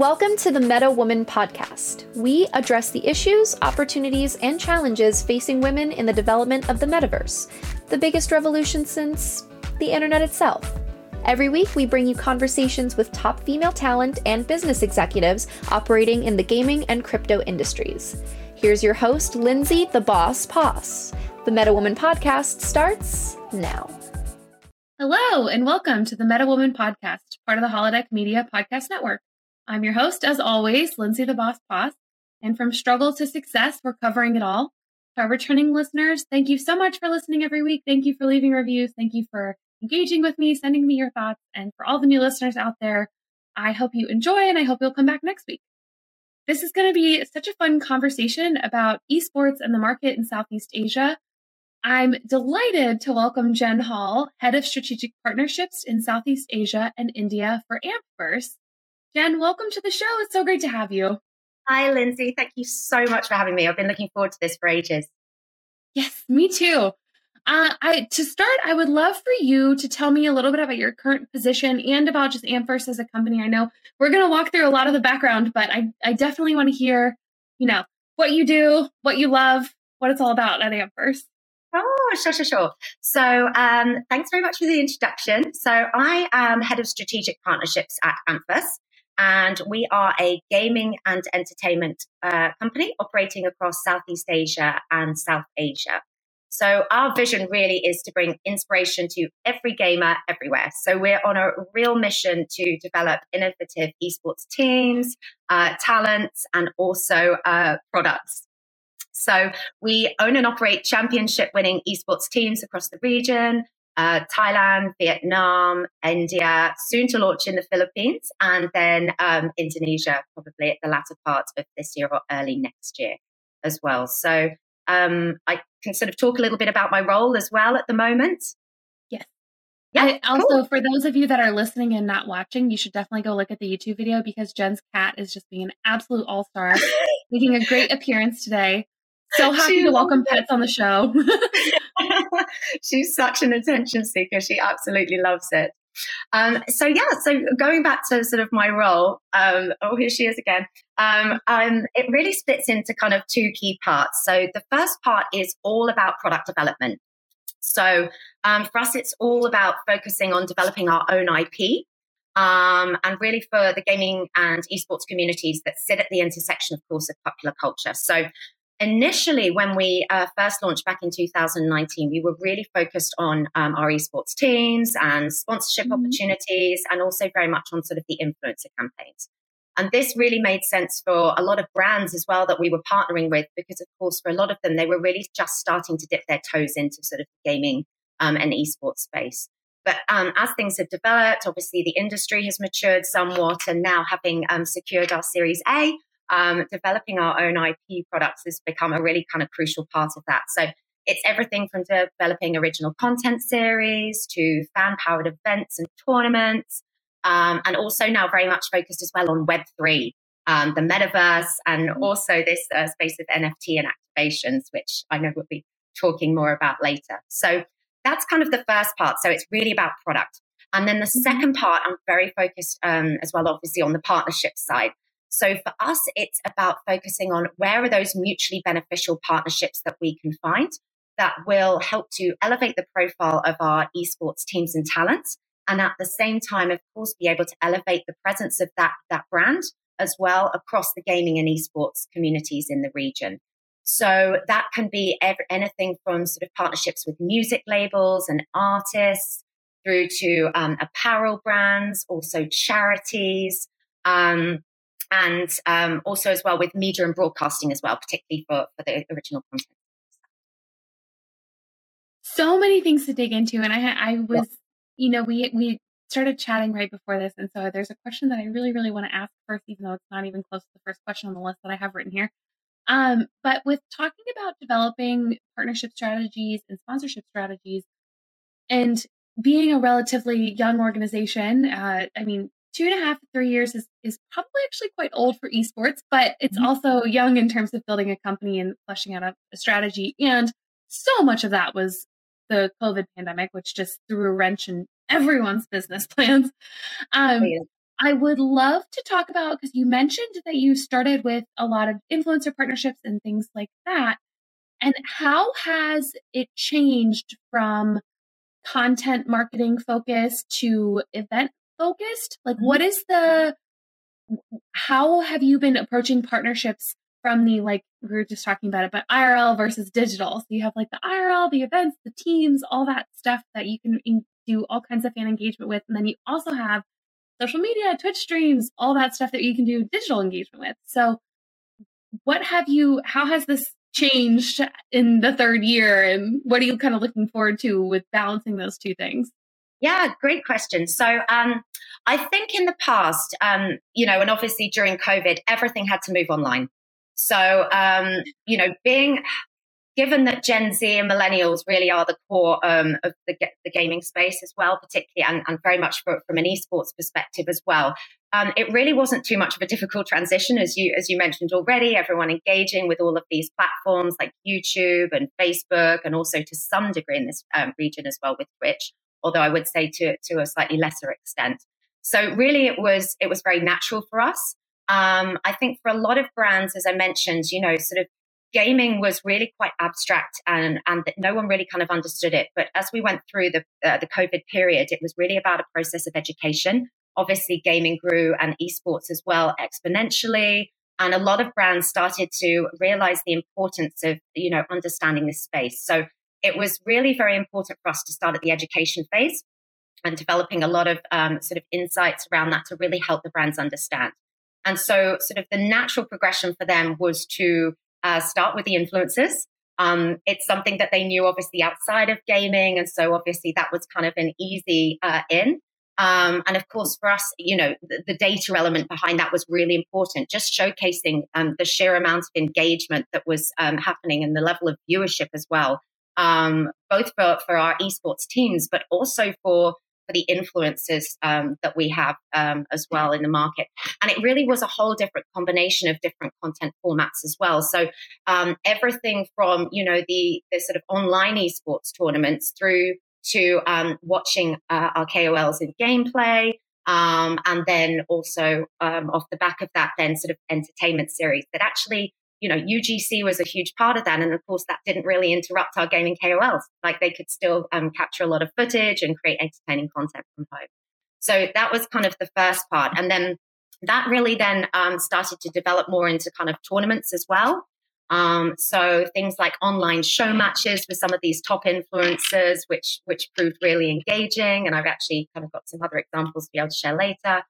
Welcome to the Meta Woman podcast. We address the issues, opportunities, and challenges facing women in the development of the metaverse, the biggest revolution since the internet itself. Every week, we bring you conversations with top female talent and business executives operating in the gaming and crypto industries. Here's your host, Lindsay the Boss Poss. The Meta Woman podcast starts now. Hello, and welcome to the Meta Woman podcast, part of the Holodeck Media Podcast Network. I'm your host, as always, Lindsay the Boss Boss. And from struggle to success, we're covering it all. To our returning listeners, thank you so much for listening every week. Thank you for leaving reviews. Thank you for engaging with me, sending me your thoughts. And for all the new listeners out there, I hope you enjoy and I hope you'll come back next week. This is going to be such a fun conversation about esports and the market in Southeast Asia. I'm delighted to welcome Jen Hall, Head of Strategic Partnerships in Southeast Asia and India for Ampverse. Jen, welcome to the show. It's so great to have you. Hi, Lindsay. Thank you so much for having me. I've been looking forward to this for ages. Yes, me too. Uh, I to start, I would love for you to tell me a little bit about your current position and about just Ampverse as a company. I know we're going to walk through a lot of the background, but I, I definitely want to hear, you know, what you do, what you love, what it's all about at Ampverse. Oh, sure, sure, sure. So, um, thanks very much for the introduction. So, I am head of strategic partnerships at Ampverse and we are a gaming and entertainment uh, company operating across Southeast Asia and South Asia. So our vision really is to bring inspiration to every gamer everywhere. So we're on a real mission to develop innovative esports teams, uh, talents, and also uh, products. So we own and operate championship winning esports teams across the region uh, Thailand, Vietnam, India, soon to launch in the Philippines, and then um, Indonesia probably at the latter part of this year or early next year as well. So um, I can sort of talk a little bit about my role as well at the moment. Yes. Yeah. I, also, cool. for those of you that are listening and not watching, you should definitely go look at the YouTube video because Jen's cat is just being an absolute all star, making a great appearance today. So happy she to welcome pets on the show. She's such an attention seeker. She absolutely loves it. Um, so yeah, so going back to sort of my role, um, oh here she is again. Um, um, it really splits into kind of two key parts. So the first part is all about product development. So um, for us, it's all about focusing on developing our own IP. Um, and really for the gaming and esports communities that sit at the intersection, of course, of popular culture. So initially, when we uh, first launched back in 2019, we were really focused on um, our esports teams and sponsorship mm-hmm. opportunities, and also very much on sort of the influencer campaigns. And this really made sense for a lot of brands as well that we were partnering with, because of course, for a lot of them, they were really just starting to dip their toes into sort of gaming um, and esports space. But um, as things have developed, obviously the industry has matured somewhat, and now having um, secured our Series A, um, developing our own IP products has become a really kind of crucial part of that. So it's everything from developing original content series to fan powered events and tournaments, um, and also now very much focused as well on Web3, um, the metaverse, and mm-hmm. also this uh, space of NFT and activations, which I know we'll be talking more about later. So that's kind of the first part. So it's really about product. And then the mm-hmm. second part, I'm very focused um, as well, obviously, on the partnership side. So for us, it's about focusing on where are those mutually beneficial partnerships that we can find that will help to elevate the profile of our esports teams and talents. And at the same time, of course, be able to elevate the presence of that, that brand as well across the gaming and esports communities in the region. So that can be every, anything from sort of partnerships with music labels and artists through to um, apparel brands, also charities, um, and um, also as well with media and broadcasting as well, particularly for, for the original content. So many things to dig into, and I I was yeah. you know we we started chatting right before this, and so there's a question that I really really want to ask first, even though it's not even close to the first question on the list that I have written here. Um, but with talking about developing partnership strategies and sponsorship strategies, and being a relatively young organization, uh, I mean, two and a half, three years is, is probably actually quite old for esports, but it's mm-hmm. also young in terms of building a company and fleshing out a, a, strategy. And so much of that was the COVID pandemic, which just threw a wrench in everyone's business plans. Um, oh, yeah. I would love to talk about because you mentioned that you started with a lot of influencer partnerships and things like that. And how has it changed from content marketing focus to event focused? Like, mm-hmm. what is the, how have you been approaching partnerships from the, like, we were just talking about it, but IRL versus digital? So you have like the IRL, the events, the teams, all that stuff that you can do all kinds of fan engagement with. And then you also have social media, Twitch streams, all that stuff that you can do digital engagement with. So, what have you, how has this changed in the third year? And what are you kind of looking forward to with balancing those two things? Yeah, great question. So, um, I think in the past, um, you know, and obviously during COVID, everything had to move online. So, um, you know, being given that Gen Z and millennials really are the core um, of the, the, gaming space as well, particularly, and, and very much for, from an esports perspective as well, um, it really wasn't too much of a difficult transition, as you as you mentioned already. Everyone engaging with all of these platforms like YouTube and Facebook, and also to some degree in this um, region as well with Twitch, although I would say to to a slightly lesser extent. So really, it was it was very natural for us. Um, I think for a lot of brands, as I mentioned, you know, sort of gaming was really quite abstract and and that no one really kind of understood it. But as we went through the uh, the COVID period, it was really about a process of education. Obviously, gaming grew and esports as well exponentially. And a lot of brands started to realize the importance of, you know, understanding this space. So it was really very important for us to start at the education phase and developing a lot of um, sort of insights around that to really help the brands understand. And so, sort of the natural progression for them was to uh, start with the influencers. Um, it's something that they knew obviously outside of gaming. And so obviously that was kind of an easy uh, in. Um, and of course, for us, you know, the, the, data element behind that was really important, just showcasing um, the sheer amount of engagement that was um, happening and the level of viewership as well, um, both for, for our esports teams, but also for for the influences um, that we have um, as well in the market. And it really was a whole different combination of different content formats as well. So um, everything from you know the the sort of online esports tournaments through to um, watching uh, our KOLs in gameplay. Um, and then also um, off the back of that, then sort of entertainment series that actually you know, UGC was a huge part of that. And of course, that didn't really interrupt our gaming KOLs. Like they could still um, capture a lot of footage and create entertaining content from home. So that was kind of the first part. And then that really then um, started to develop more into kind of tournaments as well. Um, so things like online show matches with some of these top influencers, which which proved really engaging. And I've actually kind of got some other examples to be able to share later.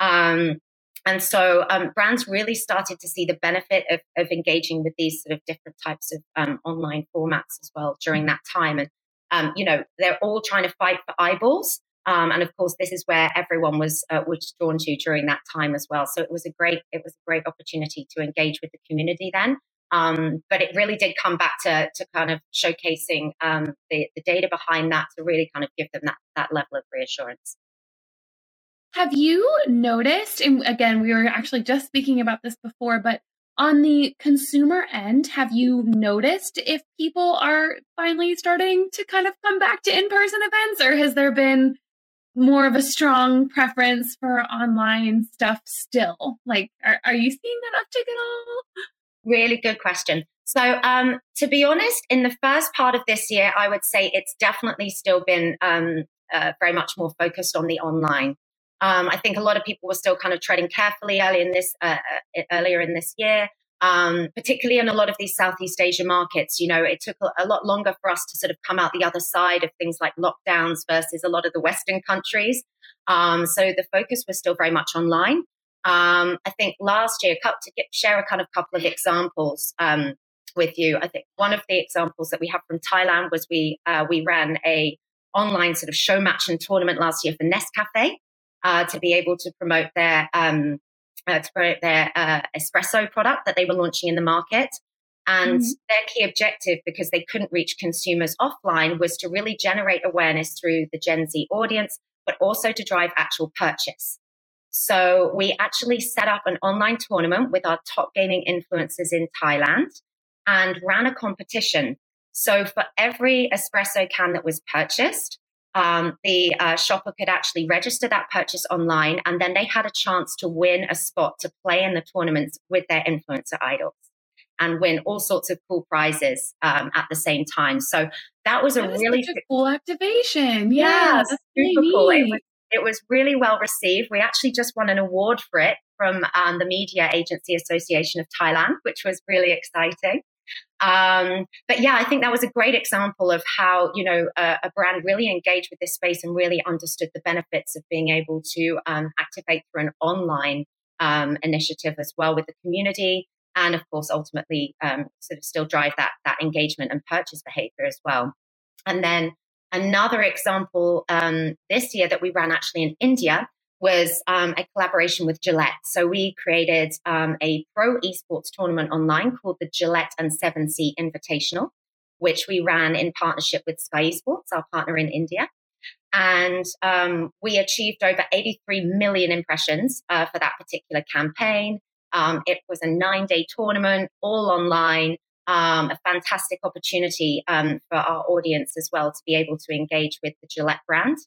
Um, and so um, brands really started to see the benefit of, of, engaging with these sort of different types of um, online formats as well during that time. And, um, you know, they're all trying to fight for eyeballs. Um, and of course, this is where everyone was uh, was drawn to during that time as well. So it was a great it was a great opportunity to engage with the community then. Um, but it really did come back to, to kind of showcasing um, the, the data behind that to really kind of give them that, that level of reassurance. Have you noticed, and again, we were actually just speaking about this before, but on the consumer end, have you noticed if people are finally starting to kind of come back to in person events, or has there been more of a strong preference for online stuff still? Like, are, are you seeing that uptick at all? Really good question. So, um, to be honest, in the first part of this year, I would say it's definitely still been um, uh, very much more focused on the online. Um, I think a lot of people were still kind of treading carefully early in this uh, uh earlier in this year, um, particularly in a lot of these Southeast Asia markets. You know, it took a lot longer for us to sort of come out the other side of things like lockdowns versus a lot of the Western countries. Um, so the focus was still very much online. Um, I think last year, to get, share a kind of couple of examples um, with you. I think one of the examples that we have from Thailand was we uh, we ran a online sort of show match and tournament last year for Nescafe uh, to be able to promote their um, uh, to promote their uh, espresso product that they were launching in the market. And mm-hmm. their key objective, because they couldn't reach consumers offline, was to really generate awareness through the Gen Z audience, but also to drive actual purchase. So we actually set up an online tournament with our top gaming influencers in Thailand and ran a competition. So for every espresso can that was purchased, um, the uh, shopper could actually register that purchase online, and then they had a chance to win a spot to play in the tournaments with their influencer idols and win all sorts of cool prizes um, at the same time. So that was that a really a cool activation. Yeah, yeah super really cool. It was, it was, really well received. We actually just won an award for it from um, the Media Agency Association of Thailand, which was really exciting. Um, but yeah, I think that was a great example of how you know a, a, brand really engaged with this space and really understood the benefits of being able to um, activate through an online um, initiative as well with the community, and of course, ultimately, um, sort of still drive that that engagement and purchase behavior as well. And then another example um, this year that we ran actually in India was um, a collaboration with Gillette. So we created um, a pro esports tournament online called the Gillette and 7Sea Invitational, which we ran in partnership with Sky Esports, our partner in India. And um, we achieved over 83 million impressions uh, for that particular campaign. Um, it was a nine day tournament, all online. Um, a fantastic opportunity um, for our audience as well to be able to engage with the Gillette brand.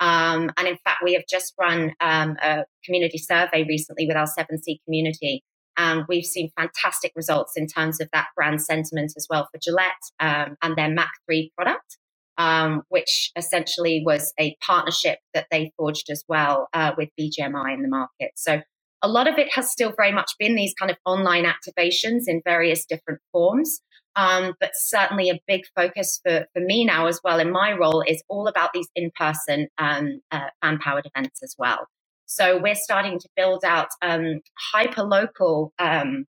Um, and in fact, we have just run um, a community survey recently with our 7Sea community. And we've seen fantastic results in terms of that brand sentiment as well for Gillette um, and their Mac 3 product, um, which essentially was a partnership that they forged as well uh, with BGMI in the market. So a lot of it has still very much been these kind of online activations in various different forms. Um, but certainly a big focus for, for me now as well in my role is all about these in person um, uh, fan powered events as well. So we're starting to build out um, hyper local um,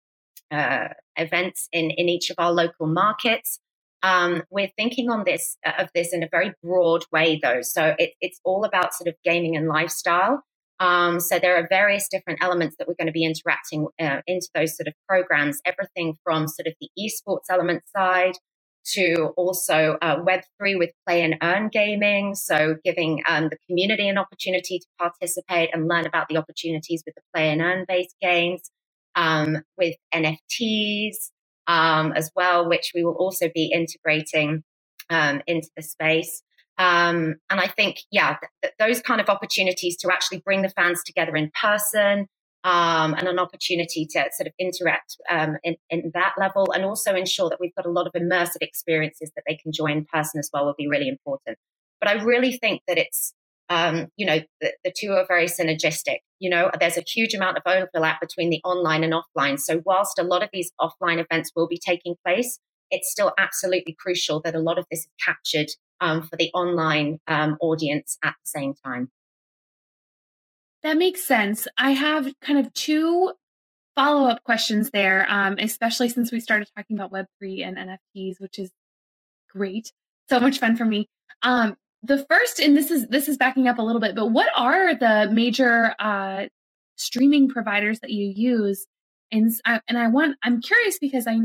uh, events in, in each of our local markets. Um, we're thinking on this of this in a very broad way though. So it, it's all about sort of gaming and lifestyle. Um, so there are various different elements that we're going to be interacting uh, into those sort of programs, everything from sort of the esports element side to also uh, Web3 with play and earn gaming. So giving um, the community an opportunity to participate and learn about the opportunities with the play and earn based games, um, with NFTs um, as well, which we will also be integrating um, into the space. Um, and I think, yeah, th- th- those kind of opportunities to actually bring the fans together in person um, and an opportunity to sort of interact um, in, in, that level and also ensure that we've got a lot of immersive experiences that they can join in person as well will be really important. But I really think that it's, um, you know, the, the two are very synergistic. You know, there's a huge amount of overlap between the online and offline. So whilst a lot of these offline events will be taking place, it's still absolutely crucial that a lot of this is captured um, for the online um, audience at the same time. That makes sense. I have kind of two follow up questions there, um, especially since we started talking about Web3 and NFTs, which is great. So much fun for me. Um, the first, and this is this is backing up a little bit, but what are the major uh, streaming providers that you use? And and I want I'm curious because I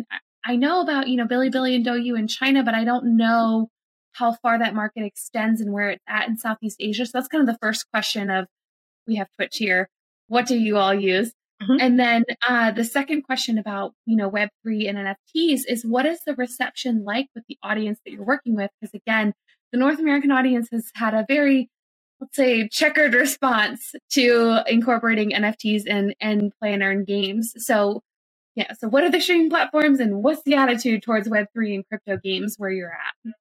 I know about you know Bilibili and Douyu in China, but I don't know how far that market extends and where it's at in Southeast Asia. So that's kind of the first question of we have Twitch here. What do you all use? Mm-hmm. And then uh, the second question about you know Web three and NFTs is what is the reception like with the audience that you're working with? Because again, the North American audience has had a very let's say checkered response to incorporating NFTs and and play and earn games. So yeah, so what are the streaming platforms and what's the attitude towards Web three and crypto games where you're at?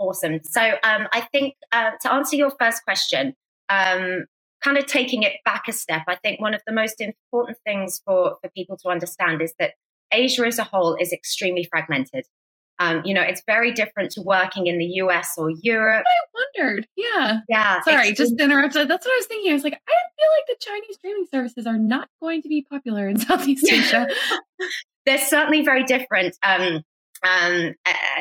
Awesome. So um, I think uh, to answer your first question, um, kind of taking it back a step, I think one of the most important things for, for people to understand is that Asia as a whole is extremely fragmented. Um, you know, it's very different to working in the US or Europe. I wondered. Yeah. Yeah. Sorry, just interrupted. That's what I was thinking. I was like, I feel like the Chinese streaming services are not going to be popular in Southeast Asia. They're certainly very different. Um, um,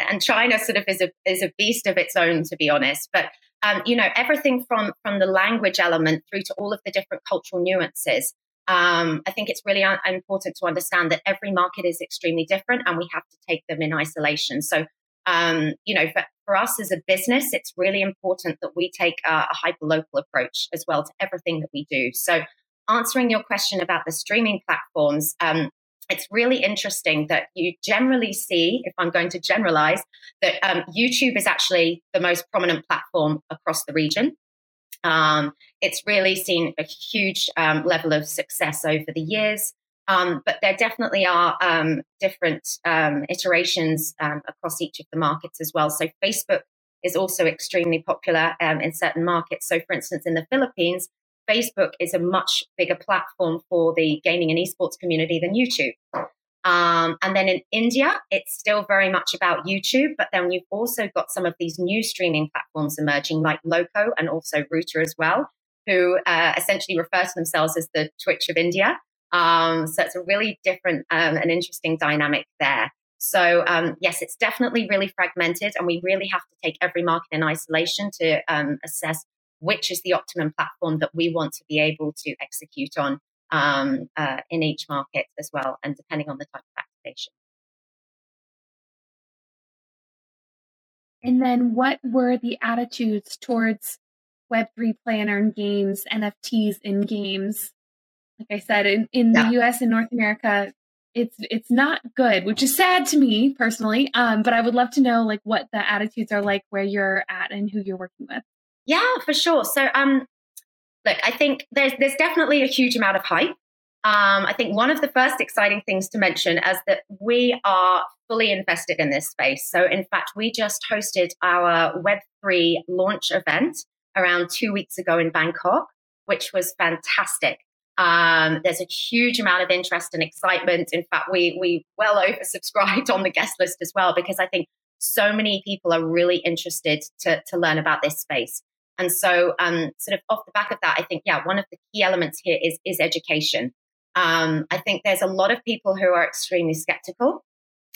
and China sort of is a is a beast of its own, to be honest. But um, you know, everything from from the language element through to all of the different cultural nuances. Um, I think it's really un- important to understand that every market is extremely different, and we have to take them in isolation. So, um, you know, for, for us as a business, it's really important that we take a, a hyper local approach as well to everything that we do. So, answering your question about the streaming platforms, um, it's really interesting that you generally see, if I'm going to generalize, that um, YouTube is actually the most prominent platform across the region. Um, it's really seen a huge um, level of success over the years. Um, but there definitely are um, different um, iterations across each of the markets as well. So Facebook is also extremely popular in certain markets. So, for instance, in the Philippines, Facebook is a much bigger platform for the gaming and esports community than YouTube. Um, and then in India, it's still very much about YouTube, but then you've also got some of these new streaming platforms emerging, like Loco and also Rooter as well, who uh, essentially refer to themselves as the Twitch of India. Um, so it's a really different um, and interesting dynamic there. So um, yes, it's definitely really fragmented, and we really have to take every market in isolation to um, assess which is the optimum platform that we want to be able to execute on um, uh, in each market as well, and depending on the type of activation. And then, what were the attitudes towards Web3 play and games, NFTs in games? like I said, in, in yeah. the US and North America, it's it's not good, which is sad to me personally. Um, but I would love to know like what the attitudes are like where you're at and who you're working with. Yeah, for sure. So um look, I think there's there's definitely a huge amount of hype. Um, I think one of the first exciting things to mention is that we are fully invested in this space. So, in fact, we just hosted our Web3 launch event around two weeks ago in Bangkok, which was fantastic. Um, there's a huge amount of interest and excitement. In fact, we we well oversubscribed on the guest list as well because I think so many people are really interested to to learn about this space. And so, um, sort of off the back of that, I think yeah, one of the key elements here is is education. Um, I think there's a lot of people who are extremely skeptical,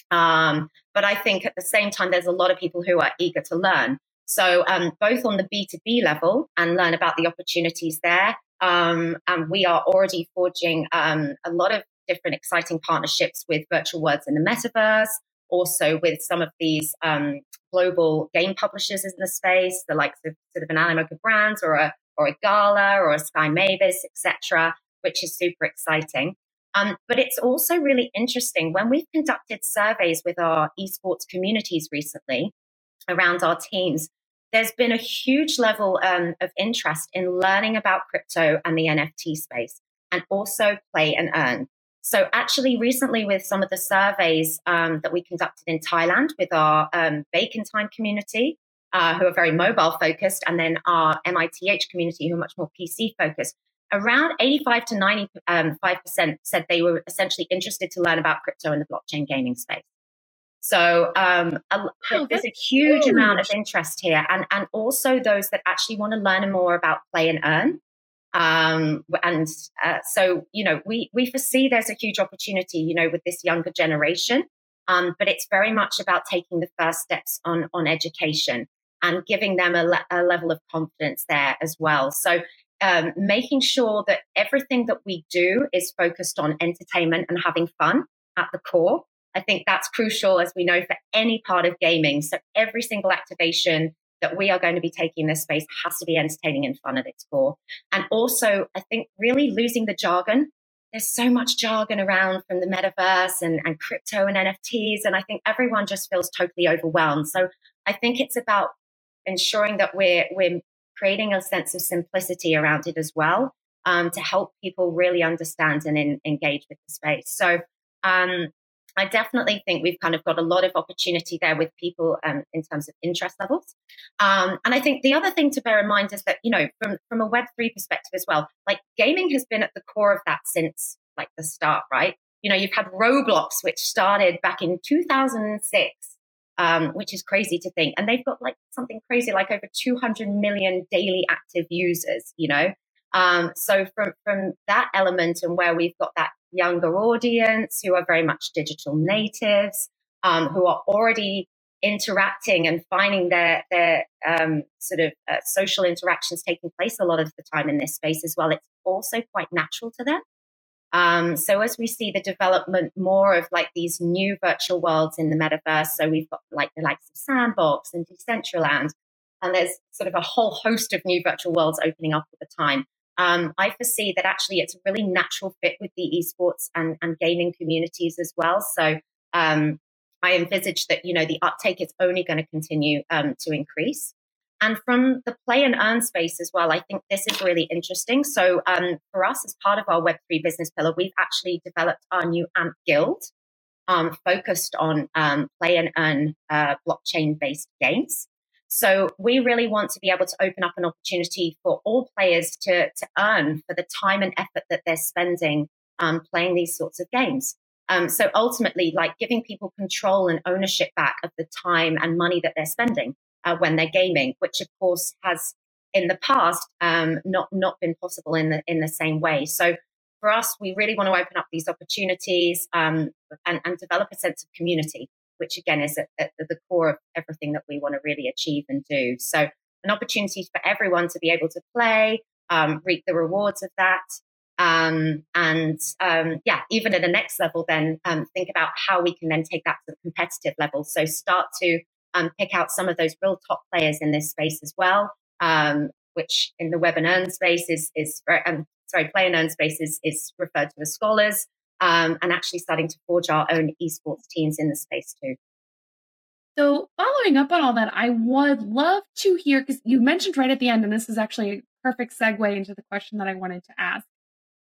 um, but I think at the same time there's a lot of people who are eager to learn. So um, both on the B2B level and learn about the opportunities there, um, and we are already forging um, a lot of different exciting partnerships with virtual worlds in the metaverse, also with some of these um, global game publishers in the space, the likes of sort of an Animoca Brands or a or a Gala or a Sky Mavis, etc., which is super exciting. Um, but it's also really interesting when we've conducted surveys with our esports communities recently around our teams there's been a huge level um, of interest in learning about crypto and the NFT space and also play and earn. So, actually, recently, with some of the surveys um, that we conducted in Thailand with our um, Bacon Time community, uh, who are very mobile focused, and then our MITH community, who are much more PC focused, around 85 to 95% um, said they were essentially interested to learn about crypto in the blockchain gaming space. So um, a, wow, there's a huge, huge, amount of interest here, and and also those that actually want to learn more about play and earn. Um, and uh, so you know, we we foresee there's a huge opportunity, you know, with this younger generation. Um, but it's very much about taking the first steps on on education and giving them a, le- a level of confidence there as well. So um, making sure that everything that we do is focused on entertainment and having fun at the core I think that's crucial, as we know, for any part of gaming. So every single activation that we are going to be taking this space has to be entertaining and fun at its core. And also, I think really losing the jargon. There's so much jargon around from the metaverse and, and crypto and NFTs. And I think everyone just feels totally overwhelmed. So I think it's about ensuring that we're, we're creating a sense of simplicity around it as well um, to help people really understand and in, engage with the space. So um, I definitely think we've kind of got a lot of opportunity there with people um, in terms of interest levels. Um, and I think the other thing to bear in mind is that, you know, from, from a Web3 perspective as well, like gaming has been at the core of that since like the start, right? You know, you've had Roblox, which started back in 2006, um, which is crazy to think. And they've got like something crazy, like over 200 million daily active users, you know? Um, so from, from that element and where we've got that younger audience who are very much digital natives, um, who are already interacting and finding their their um, sort of uh, social interactions taking place a lot of the time in this space as well. It's also quite natural to them. Um, so as we see the development more of like these new virtual worlds in the metaverse, so we've got like the likes of Sandbox and Decentraland, and there's sort of a whole host of new virtual worlds opening up at the time. Um, I foresee that actually it's a really natural fit with the esports and, and gaming communities as well. So um, I envisage that you know the uptake is only going to continue um, to increase. And from the play and earn space as well, I think this is really interesting. So um, for us, as part of our Web3 business pillar, we've actually developed our new AMP Guild, um, focused on um, play and earn uh, blockchain based games. So we really want to be able to open up an opportunity for all players to, to earn for the time and effort that they're spending um, playing these sorts of games. Um, so ultimately, like giving people control and ownership back of the time and money that they're spending uh, when they're gaming, which of course has in the past um, not not been possible in the in the same way. So for us, we really want to open up these opportunities um, and, and, develop a sense of community, which again is at, at, the core of everything that we want to really achieve and do. So, an opportunity for everyone to be able to play, um, reap the rewards of that. Um, and um, yeah, even at the next level, then um, think about how we can then take that to the competitive level. So, start to um, pick out some of those real top players in this space as well. Um, which in the web and earn space is, is sorry, play and earn space is, is referred to as scholars, um, and actually starting to forge our own esports teams in the space too. So, following up on all that, I would love to hear because you mentioned right at the end, and this is actually a perfect segue into the question that I wanted to ask.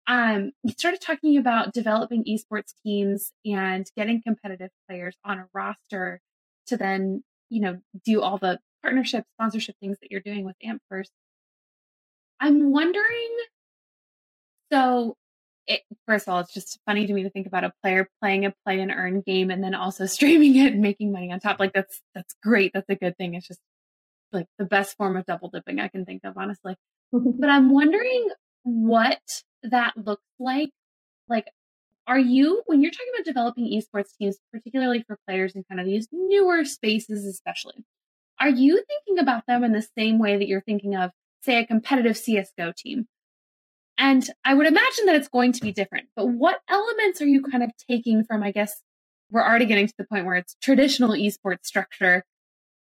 Um, you started talking about developing esports teams and getting competitive players on a roster to then, you know, do all the partnership, sponsorship things that you're doing with AmpVerse. I'm wondering so, it, first of all, it's just funny to me to think about a player playing a play and earn game and then also streaming it and making money on top. Like that's that's great. That's a good thing. It's just like the best form of double dipping I can think of, honestly. but I'm wondering what that looks like. Like, are you when you're talking about developing esports teams, particularly for players in kind of these newer spaces, especially? Are you thinking about them in the same way that you're thinking of, say, a competitive CS:GO team? And I would imagine that it's going to be different. But what elements are you kind of taking from, I guess, we're already getting to the point where it's traditional esports structure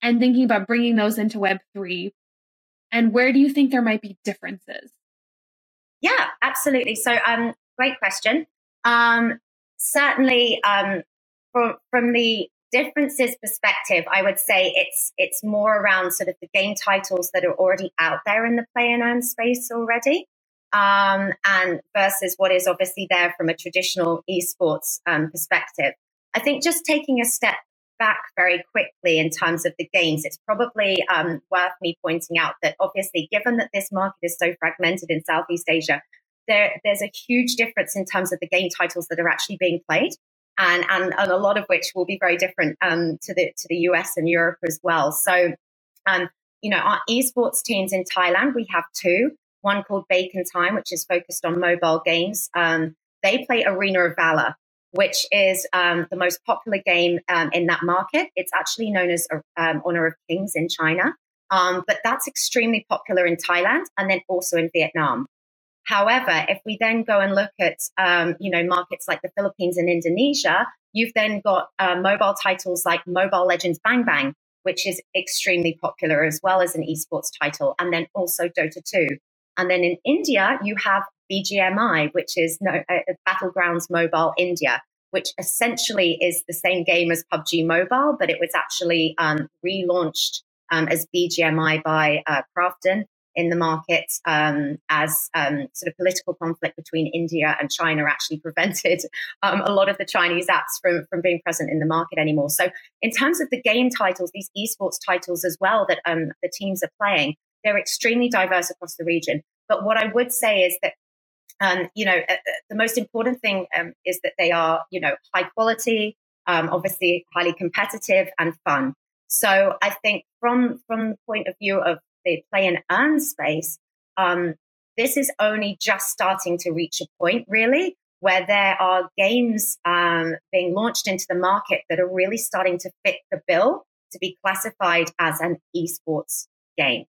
and thinking about bringing those into Web3? And where do you think there might be differences? Yeah, absolutely. So, um, great question. Um, certainly, um, from, from the differences perspective, I would say it's it's more around sort of the game titles that are already out there in the play and earn space already um, and versus what is obviously there from a traditional esports um, perspective. I think just taking a step back very quickly in terms of the games, it's probably um, worth me pointing out that obviously, given that this market is so fragmented in Southeast Asia, there, there's a huge difference in terms of the game titles that are actually being played. And, and, and a lot of which will be very different um, to the to the US and Europe as well. So, um, you know, our esports teams in Thailand, we have two one called Bacon Time, which is focused on mobile games. Um, they play Arena of Valor, which is um, the most popular game um, in that market. It's actually known as um, Honor of Kings in China, um, but that's extremely popular in Thailand and then also in Vietnam. However, if we then go and look at um, you know markets like the Philippines and Indonesia, you've then got uh, mobile titles like Mobile Legends Bang Bang, which is extremely popular as well as an esports title, and then also Dota 2. And then in India, you have BGMI, which is no, uh, Battlegrounds Mobile India, which essentially is the same game as PUBG Mobile, but it was actually um, relaunched um, as BGMI by uh, Krafton in the market um, as um, sort of political conflict between India and China actually prevented um, a lot of the Chinese apps from, from being present in the market anymore. So, in terms of the game titles, these esports titles as well that um, the teams are playing, they're extremely diverse across the region. But what I would say is that, um, you know, uh, uh, the most important thing um, is that they are, you know, high quality, um, obviously highly competitive and fun. So I think from from the point of view of the play and earn space, um, this is only just starting to reach a point, really, where there are games um, being launched into the market that are really starting to fit the bill to be classified as an esports game.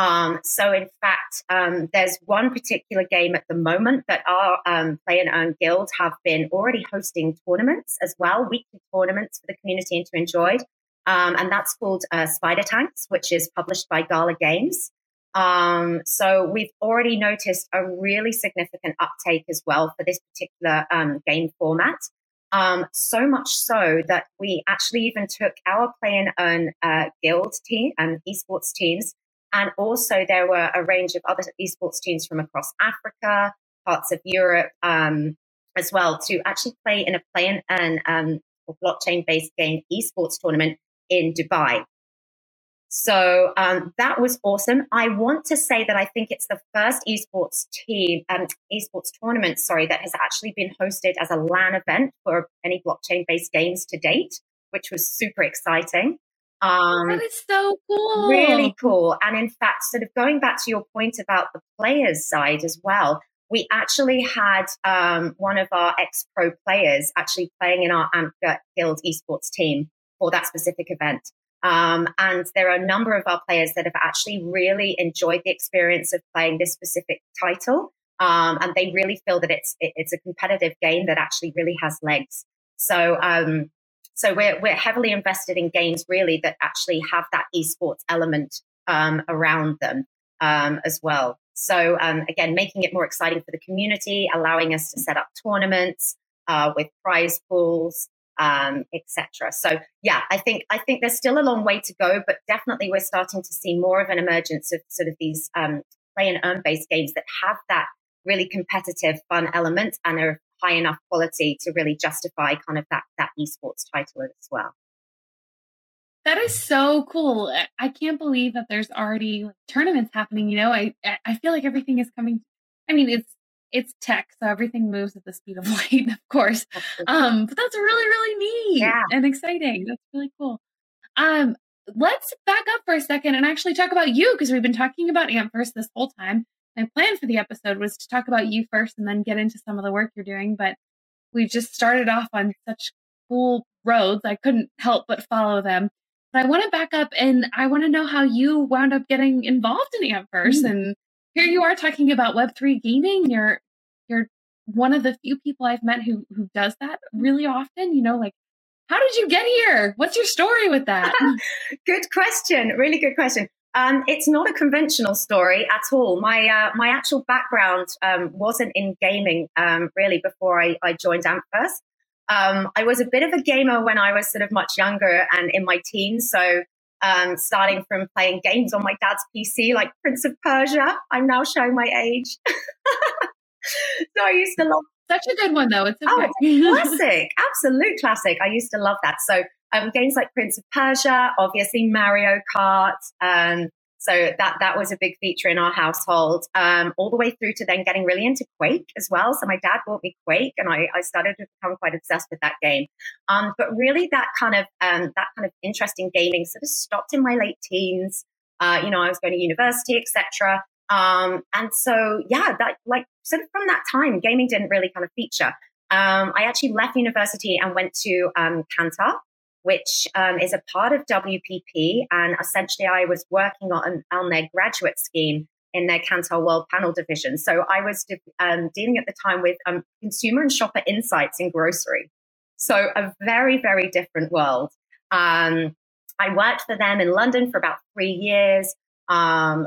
Um, so, in fact, um, there's one particular game at the moment that our um, Play and Earn Guild have been already hosting tournaments as well, weekly tournaments for the community and to enjoy. Um, and that's called uh, Spider Tanks, which is published by Gala Games. Um, so we've already noticed a really significant uptake as well for this particular um, game format. So much so that we actually even took our play and earn uh, guild team and esports teams. And also there were a range of other esports teams from across Africa, parts of Europe, um, as well to actually play in a play and earn um, blockchain based game esports tournament in Dubai. So um, that was awesome. I want to say that I think it's the first esports team, um, esports tournament, sorry, that has actually been hosted as a LAN event for any blockchain based games to date, which was super exciting. Um, that is so cool. Really cool. And in fact, sort of going back to your point about the players' side as well, we actually had um, one of our ex pro players actually playing in our AMP Guild esports team for that specific event. Um, and there are a number of our players that have actually really enjoyed the experience of playing this specific title. Um, and they really feel that it's it, it's a competitive game that actually really has legs. So um, so we're we're heavily invested in games really that actually have that esports element um, around them um, as well. So um, again, making it more exciting for the community, allowing us to set up tournaments uh, with prize pools, um, etc. So yeah, I think I think there's still a long way to go, but definitely we're starting to see more of an emergence of sort of these um, play and earn based games that have that really competitive, fun element and are high enough quality to really justify kind of that that esports title as well. That is so cool. I can't believe that there's already like, tournaments happening. You know, I I feel like everything is coming. I mean, it's it's tech, so everything moves at the speed of light, of course. Um, but that's really, really neat yeah. and exciting. That's really cool. Um, let's back up for a second and actually talk about you because we've been talking about Ampverse this whole time. My plan for the episode was to talk about you first and then get into some of the work you're doing, but we just started off on such cool roads. I couldn't help but follow them. But I want to back up and I want to know how you wound up getting involved in Ampverse mm. and here you are talking about Web3 gaming. You're you're one of the few people I've met who who does that really often. You know, like how did you get here? What's your story with that? good question. Really good question. Um, it's not a conventional story at all. My uh, my actual background um, wasn't in gaming um, really before I, I joined Ampverse. Um, I was a bit of a gamer when I was sort of much younger and in my teens. So um, starting from playing games on my dad's PC, like Prince of Persia. I'm now showing my age. so I used to love. Such a good one, though. It's oh, okay. oh, it's classic, absolute classic. I used to love that. So um, games like Prince of Persia, obviously Mario Kart, um, so that that was a big feature in our household, um, all the way through to then getting really into Quake as well. So my dad bought me Quake, and I, I started to become quite obsessed with that game. Um, but really, that kind of um, that kind of interest in gaming sort of stopped in my late teens. Uh, you know, I was going to university, etc. Um, and so, yeah, that like sort of from that time, gaming didn't really kind of feature. Um, I actually left university and went to um, Kantar, which um, is a part of WPP. And essentially, I was working on, on their graduate scheme in their Kantar World Panel division. So I was um, dealing at the time with um, consumer and shopper insights in grocery. So a very, very different world. Um, I worked for them in London for about three years, um,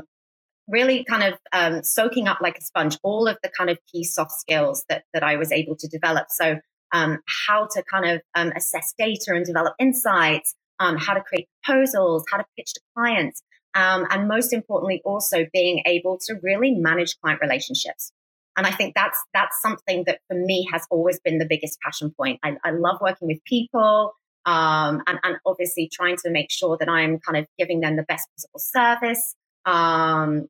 really kind of um, soaking up like a sponge all of the kind of key soft skills that, that I was able to develop. So um, how to kind of um, assess data and develop insights, um, how to create proposals, how to pitch to clients, um, and most importantly, also being able to really manage client relationships. And I think that's that's something that for me has always been the biggest passion point. I, I love working with people. Um, and, and, obviously trying to make sure that I'm kind of giving them the best possible service um,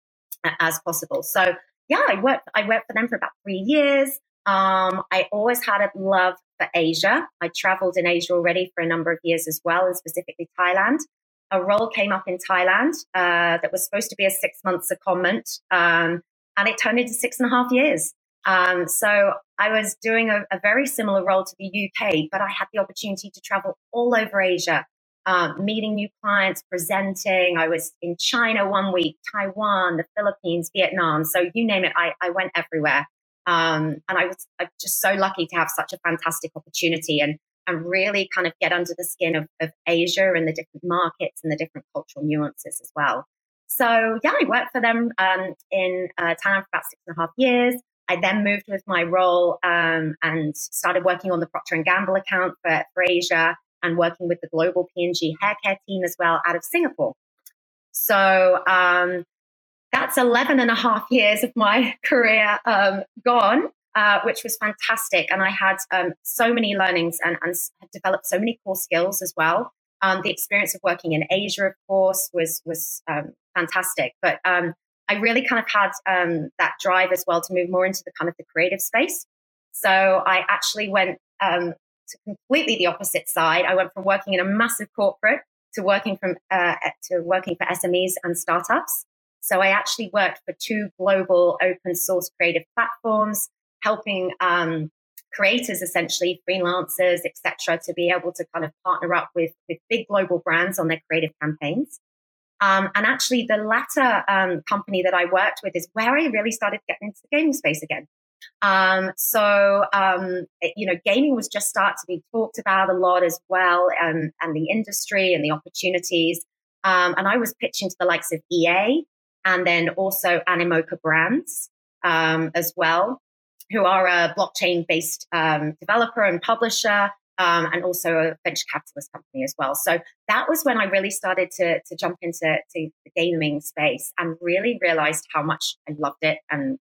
as possible. So yeah, I worked I worked for them for about three years. Um, I always had a love for Asia. I traveled in Asia already for a number of years as well, and specifically Thailand. A role came up in Thailand uh, that was supposed to be a six month secondment, um, and it turned into six and a half years. Um, so I was doing a, a, very similar role to the UK, but I had the opportunity to travel all over Asia, um, meeting new clients, presenting. I was in China one week, Taiwan, the Philippines, Vietnam. So you name it, I, I went everywhere. Um, and I was just so lucky to have such a fantastic opportunity and, and really kind of get under the skin of, of Asia and the different markets and the different cultural nuances as well. So yeah, I worked for them um, in uh, Thailand for about six and a half years. I then moved with my role um, and started working on the Procter and Gamble account for, for Asia and working with the global P&G hair care team as well out of Singapore. So um, that's 11 and a half years of my career um, gone, uh, which was fantastic. And I had um, so many learnings and, and developed so many core skills as well. Um, the experience of working in Asia, of course, was was um, fantastic. But um, I really kind of had um, that drive as well to move more into the kind of the creative space. So I actually went to completely the opposite side. I went from working in a massive corporate to working from uh, to working for SMEs and startups. So I actually worked for two global open source creative platforms, helping um, creators, essentially freelancers, etc., to be able to kind of partner up with with big global brands on their creative campaigns. Um, and actually, the latter um, company that I worked with is where I really started getting into the gaming space again. Um, so, um, it, you know, gaming was just start to be talked about a lot as well, and, and the industry and the opportunities. Um, and I was pitching to the likes of EA and then also Animoca Brands um, as well, who are a blockchain based um, developer and publisher. Um, and also a venture capitalist company as well. So that was when I really started to, to jump into the gaming space and really realized how much I loved it and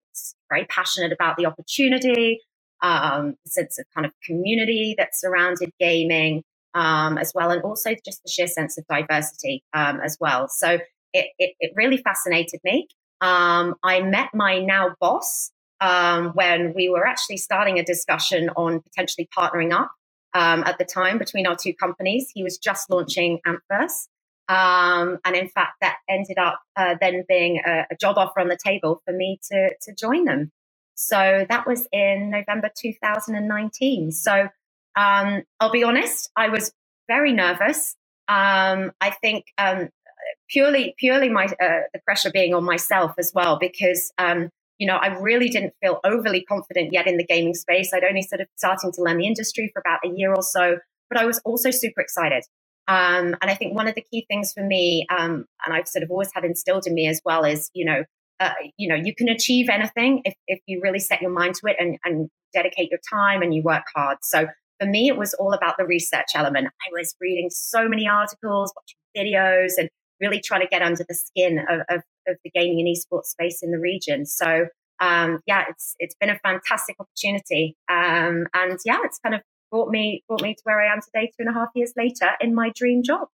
very passionate about the opportunity, um, the sense of kind of community that surrounded gaming um, as well, and also just the sheer sense of diversity um, as well. So it, it, it, really fascinated me. Um, I met my now boss um, when we were actually starting a discussion on potentially partnering up um, at the time between our two companies. He was just launching Ampverse. Um, and in fact, that ended up uh, then being a, a, job offer on the table for me to, to join them. So that was in November 2019. So um, I'll be honest, I was very nervous. Um, I think purely purely my uh, the pressure being on myself as well because um, you know I really didn't feel overly confident yet in the gaming space. I'd only sort of starting to learn the industry for about a year or so, but I was also super excited. Um, and I think one of the key things for me, um, and I've sort of always had instilled in me as well, is you know, uh, you know, you can achieve anything if, if you really set your mind to it and, and dedicate your time and you work hard. So for me, it was all about the research element. I was reading so many articles, watching videos, and really trying to get under the skin of, of, of the gaming and esports space in the region. So um, yeah, it's it's been a fantastic opportunity, um, and yeah, it's kind of brought me brought me to where I am today, two and a half years later, in my dream job.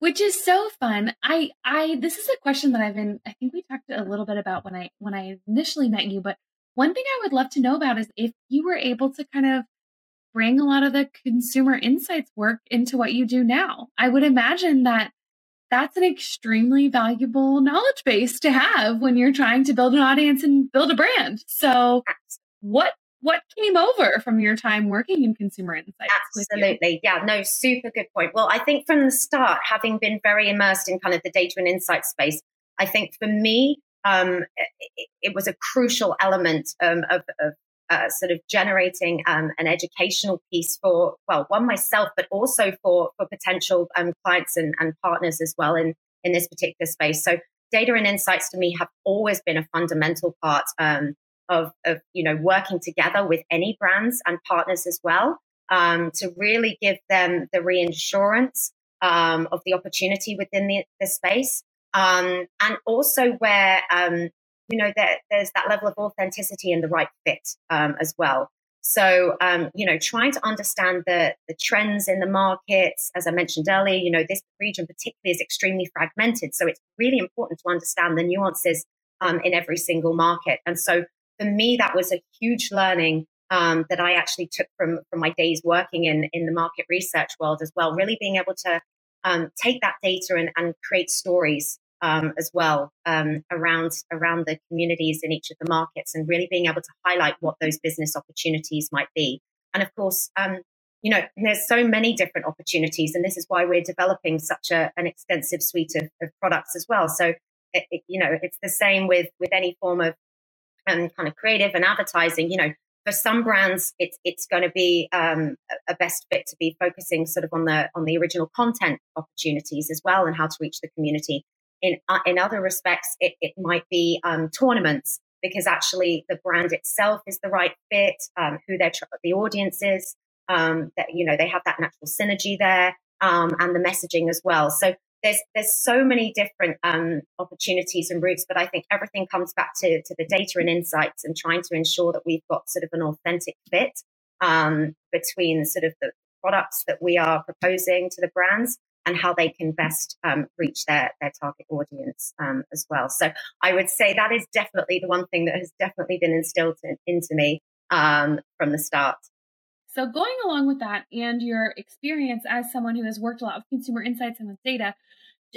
Which is so fun. I I this is a question that I've been I think we talked a little bit about when I when I initially met you, but one thing I would love to know about is if you were able to kind of bring a lot of the consumer insights work into what you do now. I would imagine that that's an extremely valuable knowledge base to have when you're trying to build an audience and build a brand. So, what what came over from your time working in consumer insights? Absolutely. Yeah, no, super good point. Well, I think from the start, having been very immersed in kind of the data and insight space, I think for me, um, it, it, was a crucial element um, of, of uh, sort of generating um, an educational piece for, well, one myself, but also for, for potential um, clients and, and partners as well in, in this particular space. So data and insights to me have always been a fundamental part um, of, of you know working together with any brands and partners as well um, to really give them the reinsurance um, of the opportunity within the, the space um, and also where you know there, there's that level of authenticity and the right fit um, as well so um, you know trying to understand the the trends in the markets as i mentioned earlier you know this region particularly is extremely fragmented so it's really important to understand the nuances in every single market and so for me, that was a huge learning um, that I actually took from from my days working in in the market research world as well. Really being able to um, take that data and, and create stories um, as well um, around around the communities in each of the markets, and really being able to highlight what those business opportunities might be. And of course, um, you know, there's so many different opportunities, and this is why we're developing such a, an extensive suite of, of products as well. So, it, it, you know, it's the same with with any form of and kind of creative and advertising, you know, for some brands, it's it's going to be um, a best fit to be focusing sort of on the on the original content opportunities as well and how to reach the community. In uh, in other respects, it, it might be um, tournaments because actually the brand itself is the right fit, um, who their the audience is, um, that you know they have that natural synergy there, um, and the messaging as well. So there's there's so many different um, opportunities and routes, but I think everything comes back to to the data and insights and trying to ensure that we've got sort of an authentic fit um, between sort of the products that we are proposing to the brands and how they can best um, reach their their target audience um, as well. So I would say that is definitely the one thing that has definitely been instilled in, into me um, from the start. So, going along with that and your experience as someone who has worked a lot with consumer insights and with data,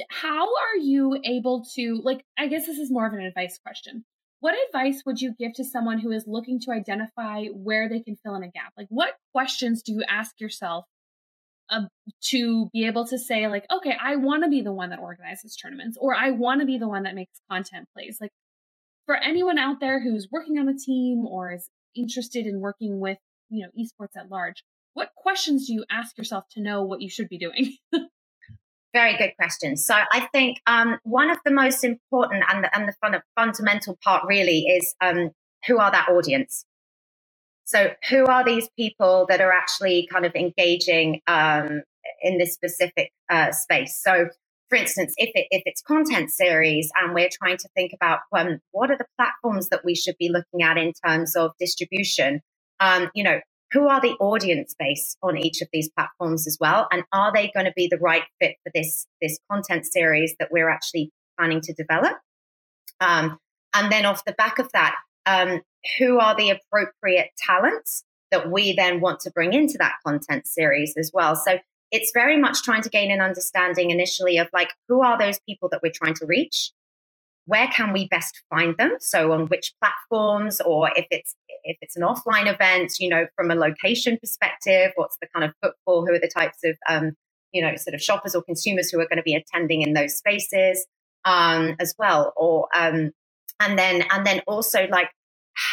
how are you able to, like, I guess this is more of an advice question. What advice would you give to someone who is looking to identify where they can fill in a gap? Like, what questions do you ask yourself to be able to say, like, okay, I want to be the one that organizes tournaments, or I want to be the one that makes content plays? Like, for anyone out there who's working on a team or is interested in working with you know esports at large what questions do you ask yourself to know what you should be doing? Very good question. So i think um, one of the most important and the, and the fun, fundamental part really is um, who are that audience so who are these people that are actually kind of engaging um, in this specific uh, space so for instance, if, it, if it's content series and we're trying to think about um, what are the platforms that we should be looking at in terms of distribution, um, you know, who are the audience base on each of these platforms as well, and are they going to be the right fit for this this content series that we're actually planning to develop? Um, and then off the back of that, um, who are the appropriate talents that we then want to bring into that content series as well? So it's very much trying to gain an understanding initially of like who are those people that we're trying to reach? Where can we best find them? So on which platforms or if it's if it's an offline event you know from a location perspective what's the kind of footfall? Who are the types of um, you know sort of shoppers or consumers who are going to be attending in those spaces um, as well? Or um, and then and then also like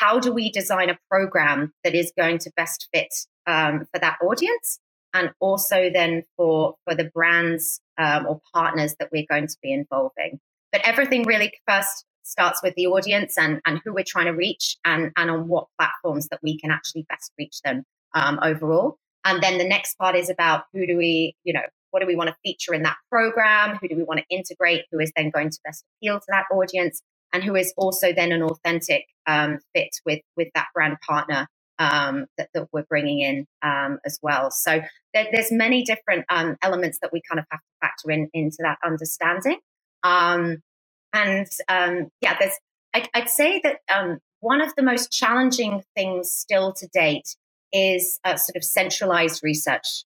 how do we design a program that is going to best fit um, for that audience and also then for for the brands um, or partners that we're going to be involving but everything really first starts with the audience and, and who we're trying to reach and, and on what platforms that we can actually best reach them um, overall. And then the next part is about who do we, you know, what do we want to feature in that program? Who do we want to integrate? Who is then going to best appeal to that audience? And who is also then an authentic um, fit with with that brand partner um, that, that, we're bringing in um, as well. So there, there's many different um, elements that we kind of have to factor in into that understanding. Um, and um, yeah, there's, I'd, I'd say that um, one of the most challenging things still to date is uh, sort of centralized research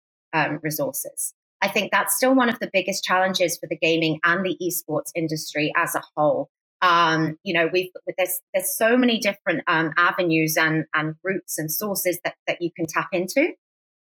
resources. I think that's still one of the biggest challenges for the gaming and the esports industry as a whole. Um, you know, we've there's there's so many different um, avenues and and routes and sources that that you can tap into.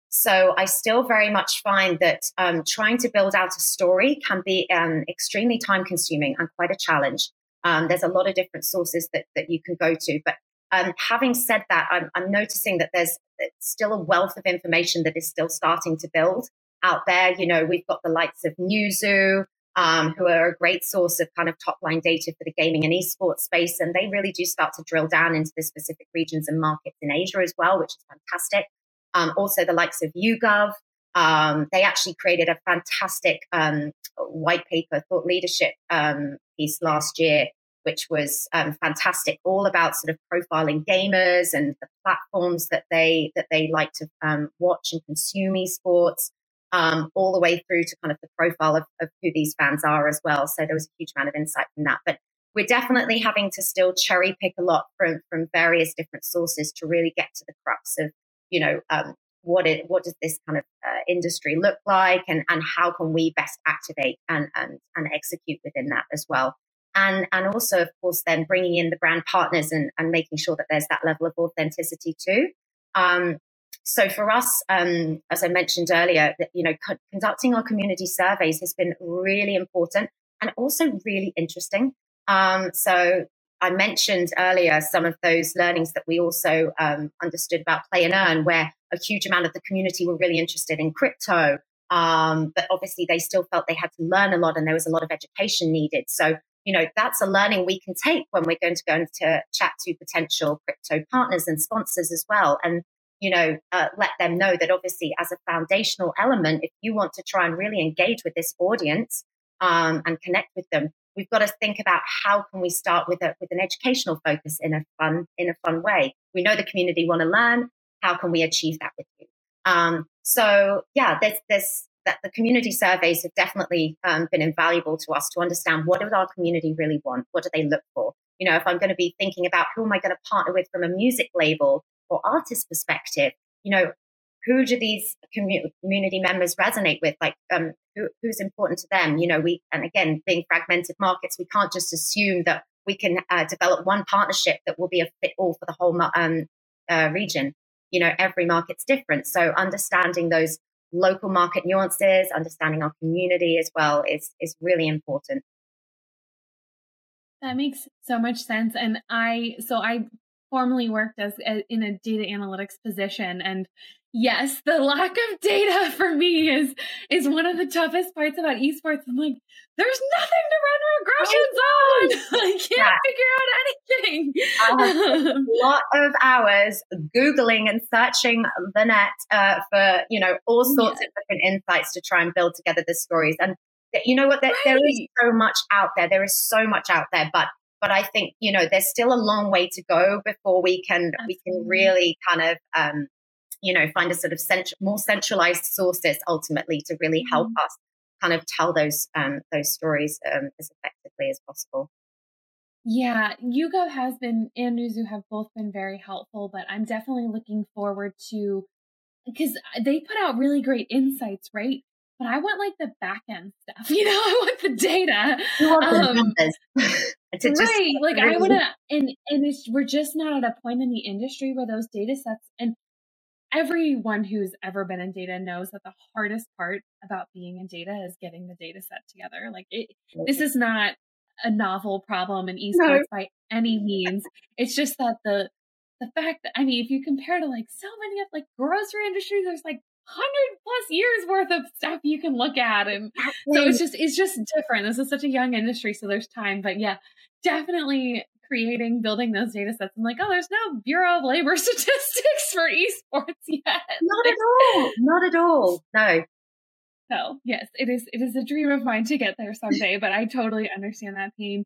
So I still very much find that um, trying to build out a story can be um, extremely time consuming and quite a challenge. Um, there's a lot of different sources that, that you can go to. But um, having said that, I'm, I'm noticing that there's still a wealth of information that is still starting to build out there. You know, we've got the likes of Newzoo, um, who are a great source of kind of top line data for the gaming and esports space. And they really do start to drill down into the specific regions and markets in Asia as well, which is fantastic um, also the likes of YouGov. Um, they actually created a fantastic um, white paper thought leadership um, piece last year, which was um, fantastic, all about sort of profiling gamers and the platforms that they that they like to um, watch and consume esports. All the way through to kind of the profile of, of who these fans are as well. So there was a huge amount of insight from that. But we're definitely having to still cherry pick a lot from from various different sources to really get to the crux of you know, um, what it what does this kind of uh, industry look like, and and how can we best activate and and and execute within that as well. And, and also, of course, then bringing in the brand partners and, and making sure that there's that level of authenticity too. Um, so for us, um, as I mentioned earlier, you know, co- conducting our community surveys has been really important and also really interesting. Um, so I mentioned earlier some of those learnings that we also um, understood about play and earn, where a huge amount of the community were really interested in crypto. Um, but obviously, they still felt they had to learn a lot and there was a lot of education needed. So, you know, that's a learning we can take when we're going to go into chat to potential crypto partners and sponsors as well. And, you know, uh, let them know that obviously, as a foundational element, if you want to try and really engage with this audience um, and connect with them, we've got to think about how can we start with a with an educational focus in a fun in a fun way. We know the community want to learn. How can we achieve that with you? Um, so yeah, there's there's that the community surveys have definitely um, been invaluable to us to understand what does our community really want? What do they look for? You know, if I'm going to be thinking about who am I going to partner with from a music label or artist perspective, you know, who do these community members resonate with? Like, um, who, who's important to them? You know, we, and again, being fragmented markets, we can't just assume that we can uh, develop one partnership that will be a fit all for the whole um, uh, region. You know, every market's different. So understanding those local market nuances, understanding our community as well is, is really important. That makes so much sense. And I, so I formerly worked as, as in a data analytics position and yes, the lack of data for me is is one of the toughest parts about esports. I'm like, there's nothing to run regressions on. I can't yeah. figure out anything. a lot of hours googling and searching the net uh, for you know all sorts yeah. of different insights to try and build together the stories. And you know what? There, right. there is so much out there. There is so much out there, but but I think you know there's still a long way to go before we can Absolutely. we can really kind of um, you know, find a sort of cent- more centralized sources ultimately to really help mm-hmm. us kind of tell those um, those stories um, as effectively as possible. Yeah, YouGov has been and Newzoo have both been very helpful, but I'm definitely looking forward to because they put out really great insights, right? But I want like the back end stuff, you know. I want the data. You want the um, numbers. right, like I want to, and and we're just not at a point in the industry where those data sets and everyone who's ever been in data knows that the hardest part about being in data is getting the data set together. Like it, this is not a novel problem in esports no. by any means. It's just that the the fact that I mean, if you compare to like so many of like grocery industries, there's like hundred plus years worth of stuff you can look at, and so it's just it's just different. This is such a young industry, so there's time. But yeah, definitely creating, building those data sets. I'm like, oh, there's no Bureau of Labor statistics for esports yet. Not at all. Not at all. No. So yes, it is. It is a dream of mine to get there someday, but I totally understand that pain.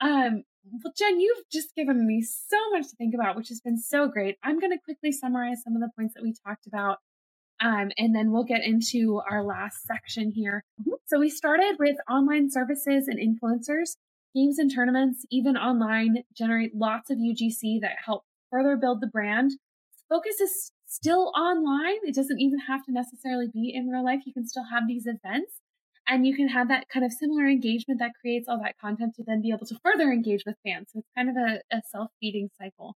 Um, well, Jen, you've just given me so much to think about, which has been so great. I'm going to quickly summarize some of the points that we talked about, um, and then we'll get into our last section here. Mm-hmm. So we started with online services and influencers. Games and tournaments, even online, generate lots of UGC that help further build the brand. Focus is still online. It doesn't even have to necessarily be in real life. You can still have these events and you can have that kind of similar engagement that creates all that content to then be able to further engage with fans. So it's kind of a, a self feeding cycle.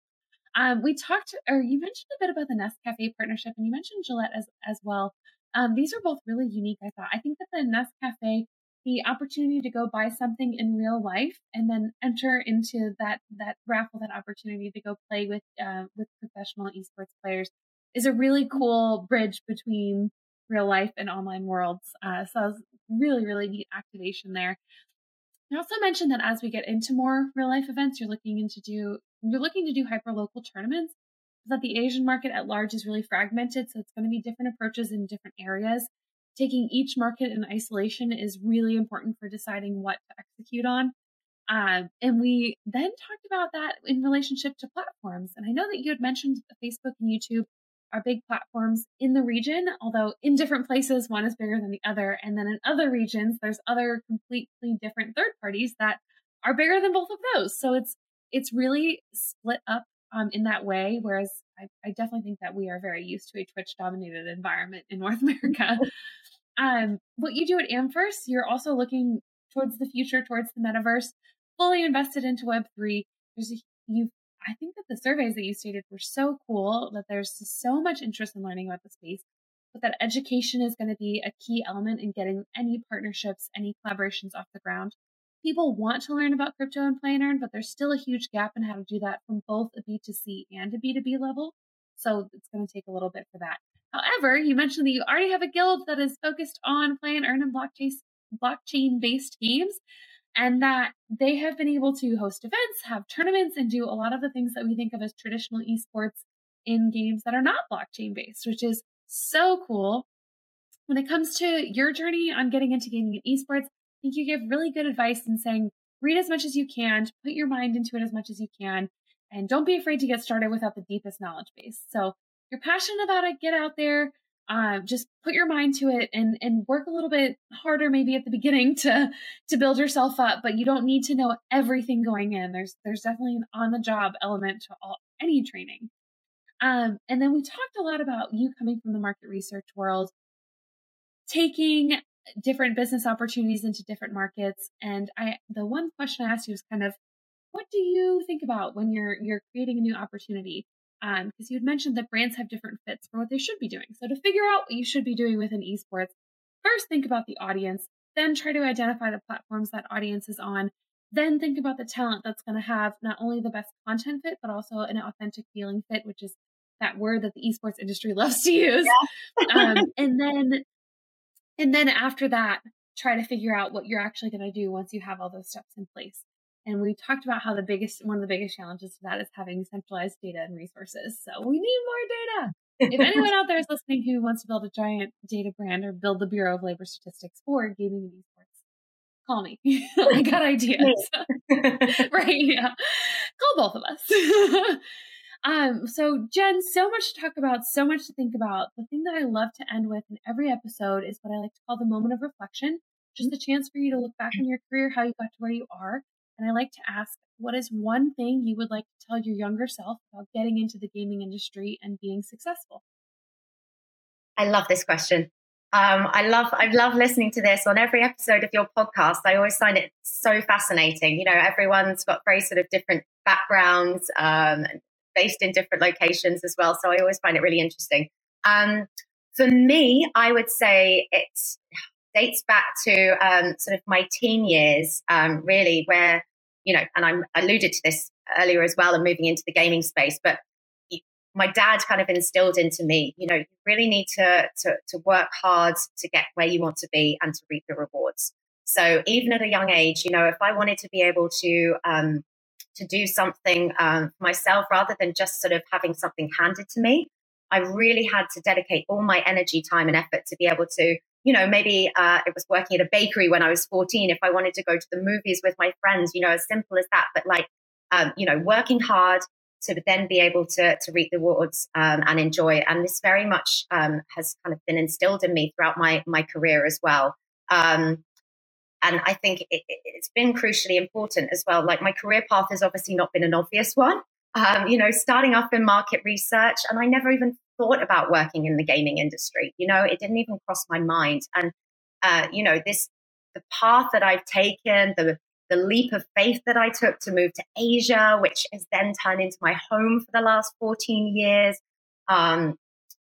Um, we talked, or you mentioned a bit about the Nescafe partnership, and you mentioned Gillette as as well. Um, these are both really unique. I thought. I think that the Nest Cafe, the opportunity to go buy something in real life and then enter into that that raffle that opportunity to go play with uh, with professional esports players is a really cool bridge between real life and online worlds uh, so really really neat activation there I also mentioned that as we get into more real life events, you're looking into do you're looking to do hyper local tournaments. That the Asian market at large is really fragmented, so it's going to be different approaches in different areas taking each market in isolation is really important for deciding what to execute on. Um, and we then talked about that in relationship to platforms. And I know that you had mentioned Facebook and YouTube are big platforms in the region, although in different places, one is bigger than the other. And then in other regions, there's other completely different third parties that are bigger than both of those. So it's it's really split up um, in that way. Whereas I, I, definitely think that we are very used to a Twitch dominated environment in North America. um, what you do at Ampverse, you're also looking towards the future, towards the metaverse, fully invested into Web3. There's a, you I think that the surveys that you stated were so cool that there's so much interest in learning about the space, but that education is going to be a key element in getting any partnerships, any collaborations off the ground. people want to learn about crypto and play and earn, but there's still a huge gap in how to do that from both a B2C and a B2B level. So it's going to take a little bit for that. However, you mentioned that you already have a guild that is focused on play and earn and blockchain blockchain based games and that they have been able to host events, have tournaments, and do a lot of the things that we think of as traditional esports in games that are not blockchain based, which is so cool. When it comes to your journey on getting into gaming and esports, I think you give really good advice in saying read as much as you can, put your mind into it as much as you can, and don't be afraid to get started without the deepest knowledge base. So, you're passionate about it, get out there, uh, just put your mind to it and and work a little bit harder maybe at the beginning to to build yourself up but you don't need to know everything going in. There's there's definitely an on the job element to all any training. Um, and then we talked a lot about you coming from the market research world taking different business opportunities into different markets and i the one question i asked you was kind of what do you think about when you're you're creating a new opportunity because um, you had mentioned that brands have different fits for what they should be doing. So to figure out what you should be doing within esports, first think about the audience, then try to identify the platforms that audience is on, then think about the talent that's going to have not only the best content fit, but also an authentic feeling fit, which is that word that the esports industry loves to use. Yeah. um, and then, and then after that, try to figure out what you're actually going to do once you have all those steps in place. And we talked about how the biggest, one of the biggest challenges to that is having centralized data and resources. So we need more data. if anyone out there is listening who wants to build a giant data brand or build the Bureau of Labor Statistics for gaming and esports, call me. I got ideas. right. Yeah. Call both of us. um, so Jen, so much to talk about, so much to think about. The thing that I love to end with in every episode is what I like to call the moment of reflection. Just a chance for you to look back on your career, how you got to where you are, and I like to ask, what is one thing you would like to tell your younger self about getting into the gaming industry and being successful? I love this question. Um, I love I love listening to this on every episode of your podcast. I always find it so fascinating. You know, everyone's got very sort of different backgrounds, um, based in different locations as well. So I always find it really interesting. Um, for me, I would say it's dates back to um, sort of my teen years, um, really, where, you know, and I'm, I alluded to this earlier as well and moving into the gaming space, but my dad kind of instilled into me, you know, you really need to, to, to work hard to get where you want to be and to reap the rewards. So even at a young age, you know, if I wanted to be able to, um, to do something um, myself rather than just sort of having something handed to me, I really had to dedicate all my energy, time, and effort to be able to you know, maybe uh, it was working at a bakery when I was 14. If I wanted to go to the movies with my friends, you know, as simple as that. But like, um, you know, working hard to then be able to to reap the rewards um, and enjoy. And this very much um, has kind of been instilled in me throughout my my career as well. Um, and I think it, has been crucially important as well. Like my career path has obviously not been an obvious one. Um, you know, starting off in market research, and I never even thought about working in the gaming industry. You know, it didn't even cross my mind. And, uh, you know, this, the path that I've taken, the, the leap of faith that I took to move to Asia, which has then turned into my home for the last 14 years. Um,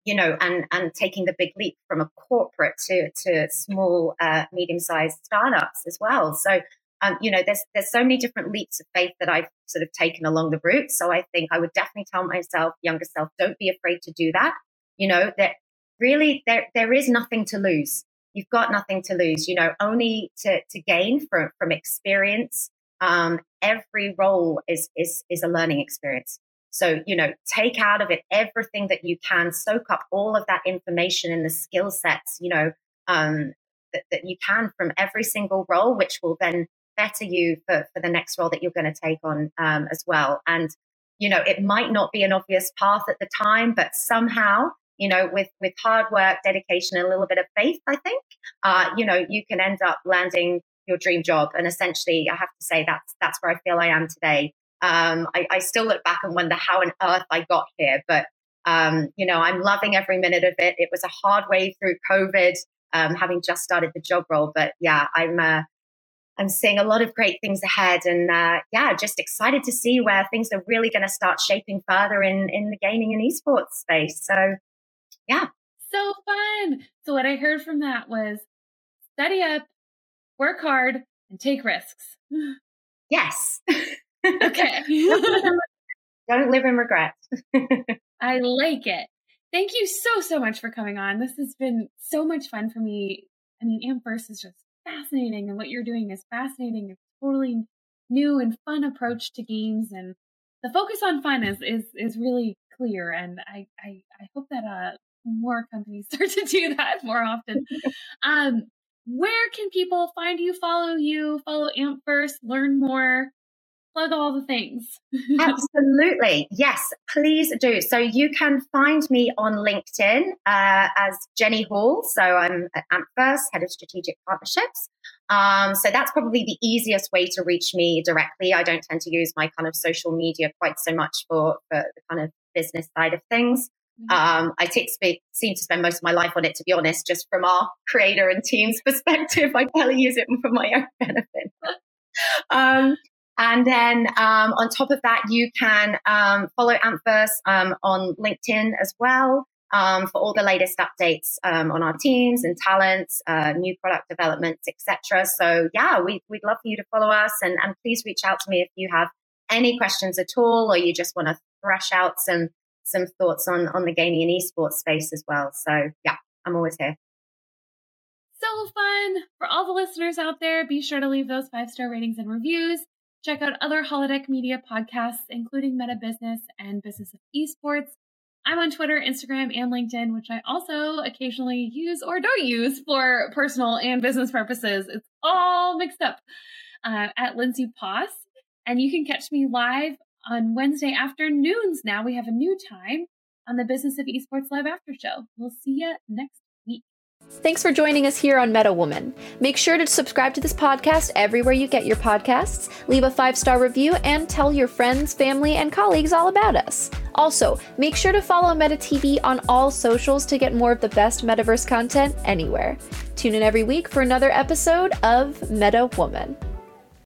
you know, and and taking the big leap from a corporate to to small, uh, medium sized startups as well. So um, you know, there's there's so many different leaps of faith that I've sort of taken along the route. So I think I would definitely tell myself, younger self, don't be afraid to do that. You know, that really there there is nothing to lose. You've got nothing to lose. You know, only to to gain from from experience. Um, every role is is is a learning experience. So, you know, take out of it everything that you can, soak up all of that information and the skill sets, you know, um, that, that you can from every single role, which will then better you for, for the next role that you're going to take on um, as well. And, you know, it might not be an obvious path at the time, but somehow, you know, with, with hard work, dedication, and a little bit of faith, I think, uh, you know, you can end up landing your dream job. And essentially, I have to say that's, that's where I feel I am today. Um, I, I still look back and wonder how on earth I got here, but um, you know, I'm loving every minute of it. It was a hard way through COVID, um, having just started the job role, but yeah, I'm uh, I'm seeing a lot of great things ahead, and uh, yeah, just excited to see where things are really going to start shaping further in in the gaming and esports space. So, yeah, so fun. So what I heard from that was study up, work hard, and take risks. Yes. Okay. Don't live in regret. I like it. Thank you so, so much for coming on. This has been so much fun for me. I mean, Ampverse is just fascinating, and what you're doing is fascinating. It's totally new and fun approach to games, and the focus on fun is is is really clear. And I I, I hope that uh more companies start to do that more often. um, where can people find you, follow you, follow Ampverse, learn more? Plug all the things. Absolutely. Yes, please do. So you can find me on LinkedIn uh, as Jenny Hall. So I'm at AMP First, Head of Strategic Partnerships. Um, so that's probably the easiest way to reach me directly. I don't tend to use my kind of social media quite so much for, for the kind of business side of things. Mm-hmm. Um, I take, seem to spend most of my life on it, to be honest, just from our creator and team's perspective. I barely use it for my own benefit. um, and then um, on top of that, you can um, follow AMP um, on LinkedIn as well um, for all the latest updates um, on our teams and talents, uh, new product developments, etc. So yeah, we, would love for you to follow us and, and please reach out to me if you have any questions at all or you just want to thrash out some some thoughts on on the gaming and esports space as well. So yeah, I'm always here so fun. For all the listeners out there, be sure to leave those five star ratings and reviews. Check out other Holodeck Media podcasts, including Meta Business and Business of Esports. I'm on Twitter, Instagram, and LinkedIn, which I also occasionally use or don't use for personal and business purposes. It's all mixed up uh, at Lindsay Poss. And you can catch me live on Wednesday afternoons now. We have a new time on the Business of Esports Live After Show. We'll see you next Thanks for joining us here on Meta Woman. Make sure to subscribe to this podcast everywhere you get your podcasts, leave a five star review, and tell your friends, family, and colleagues all about us. Also, make sure to follow Meta TV on all socials to get more of the best metaverse content anywhere. Tune in every week for another episode of Meta Woman.